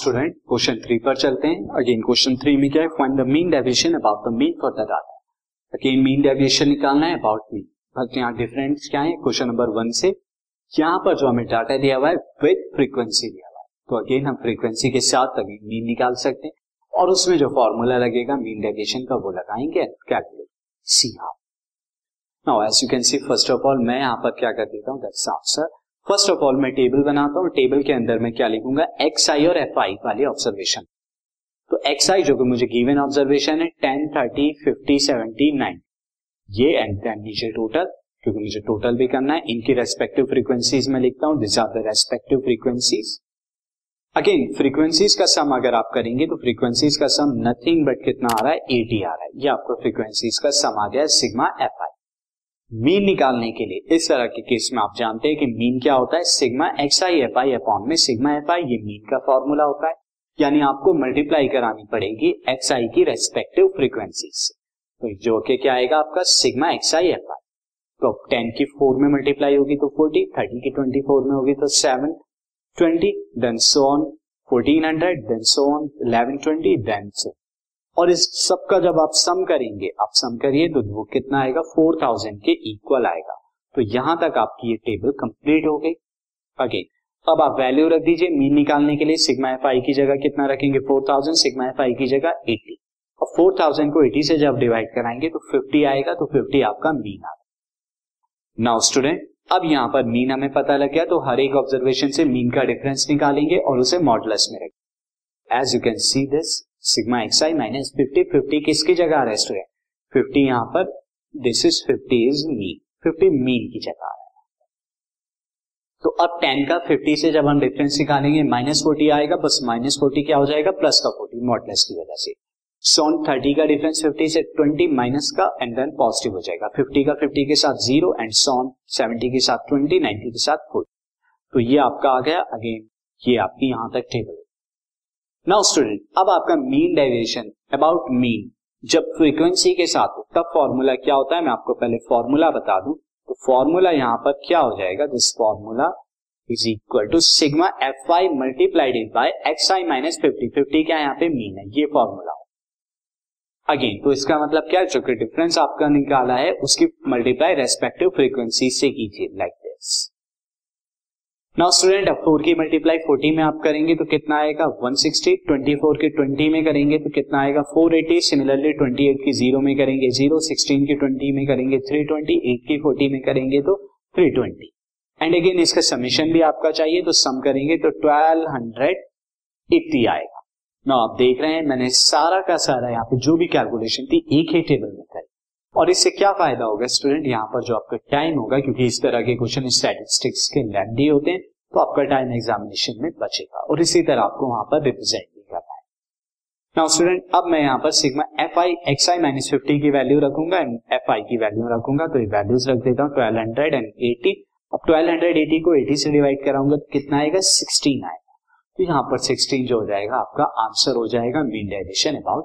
Student question three पर चलते हैं। अगेन क्वेश्चन थ्री में क्या है? Find the mean deviation about the mean for the data again mean deviation निकालना है अबाउट मीन बट यहाँ डिफरेंस क्या है? क्वेश्चन नंबर वन से, यहाँ पर जो हमें डाटा दिया हुआ है विद फ्रीक्वेंसी दिया हुआ है। तो अगेन हम फ्रीक्वेंसी के साथ अगेन मीन निकाल सकते हैं। और उसमें जो फॉर्मूला लगेगा मीन डेविएशन का, वो लगाएँगे। Calculate see how now as you can see first of all मैं यहाँ पर क्या कर देता हूँ? That's answer first of all मैं टेबल बनाता हूँ टेबल के अंदर मैं क्या लिखूँगा? एक्स आई और एफ़ आई वाली ऑब्जर्वेशन तो एक्स आई जो कि मुझे गिवन ऑब्जर्वेशन है ten thirty fifty seventy nine ये एंड देन नीचे टोटल क्योंकि मुझे टोटल भी करना है, इनकी रेस्पेक्टिव फ्रीक्वेंसीज में लिखता हूँ this are the respective frequencies again frequencies का सम अगर आप करेंगे तो फ्रीक्वेंसीज का सम नथिंग बट कितना आ रहा है? एटी आ रहा है. ये आपको फ्रीक्वेंसीज का सम आ गया सिग्मा एफ़ आई मीन निकालने के लिए। इस तरह के केस में आप जानते हैं कि मीन क्या होता है? Sigma x i f i upon में सिग्मा एफ़ आई ये मीन का फॉर्मूला होता है। यानी आपको मल्टीप्लाई करानी पड़ेगी एक्स आई की रेस्पेक्टिव फ्रीक्वेंसी से। तो जो के क्या आएगा आपका? Sigma x i f i तो टेन की फोर में मल्टीप्लाई होगी तो फोर्टी थर्टी की ट्वेंटी फोर में होगी तो seven twenty then so on fourteen hundred then so on eleven twenty then so और इस सबका जब आप सम करेंगे, आप सम करिए तो वो कितना आएगा? फोर थाउज़ेंड के इक्वल आएगा। तो यहाँ तक आपकी ये टेबल कंप्लीट हो गई। अगेन अब आप वैल्यू रख दीजिए। मीन निकालने के लिए सिग्मा एफ़ आई की जगह कितना रखेंगे? Four thousand sigma f i की जगह एटी और फोर थाउज़ेंड को एटी से जब डिवाइड कराएँगे तो फिफ्टी आएगा तो फिफ्टी आपका मीन आ नाउ स्टूडेंट अब यहाँ पर मीन हमें पता लग गया तो हर एक ऑब्जर्वेशन से मीन का डिफरेंस निकालेंगे और उसे मॉडलस में रखेंगे। As you can see this sigma x i minus fifty fifty किसकी जगह आ रहा है स्टूडेंट फिफ्टी यहाँ पर this is fifty is mean fifty mean की जगह आ रहा है। तो अब टेन का फिफ्टी से जब हम डिफरेंस निकालेंगे माइनस फोर्टी आएगा, बस माइनस फोर्टी क्या हो जाएगा? प्लस का फोर्टी मॉडलेस की वजह से। सोन थर्टी का डिफरेंस फिफ्टी से ट्वेंटी माइनस का एंड देन पॉजिटिव हो जाएगा। फिफ्टी का फिफ्टी के साथ ज़ीरो एंड सोन सेवेंटी के साथ ट्वेंटी नाइनटी के साथ फोर्टी तो ये आपका आ गया। अगेन ये आपकी यहाँ तक टेबल नाउ स्टूडेंट अब आपका मीन डेविएशन अबाउट मीन जब फ्रीक्वेंसी के साथ हो, तब फॉर्मूला क्या होता है? मैं आपको पहले फॉर्मूला बता दूँ। तो फॉर्मूला यहाँ पर क्या हो जाएगा? This formula is equal to sigma f i multiplied by x i minus fifty fifty क्या यहाँ पे मीन है? ये फॉर्मूला हो। अगेन तो इसका मतलब क्या है? जो कि डिफरेंस आपका निकाला है, उसकी मल्टीप्लाई रेस्पेक्टिव फ्रीक्वेंसी से कीजिए लाइक दिस नाउ स्टूडेंट अब फोर की मल्टीप्लाई फोर्टी में आप करेंगे तो कितना आएगा? 160 24 के 20 में करेंगे तो कितना आएगा? 480 सिमिलरली 28 की ज़ीरो में करेंगे ज़ीरो 16 की 20 में करेंगे 320 8 की 40 में करेंगे तो 320 एंड अगेन इसका समीशन भी आपका चाहिए तो सम करेंगे तो 1280 आएगा. ना आप देख रहे हैं, मैंने सारा का सारा यहाँ पे जो भी कैलकुलेशन थी, एक ही टेबल में और इससे क्या फ़ायदा होगा? स्टूडेंट यहाँ पर जो आपका टाइम होगा, क्योंकि इस तरह के क्वेश्चन स्टैटिस्टिक्स के लेंदी होते हैं तो आपका टाइम एग्जामिनेशन में बचेगा और इसी तरह आपको वहाँ पर रिप्रेजेंट भी करना है। नाउ स्टूडेंट अब मैं यहाँ पर sigma f i x i minus fifty की वैल्यू रखूँगा एंड एफ़ आई की वैल्यू रखूँगा तो ये वैल्यूज़ रख देता हूँ ट्वेल्व हंड्रेड एंड एटी अब ट्वेल्व हंड्रेड एटी को एटी से डिवाइड कराऊँगा तो कितना आएगा? सिक्सटीन आएगा। तो यहाँ पर सिक्सटीन जो हो जाएगा, आपका आंसर हो जाएगा mean direction about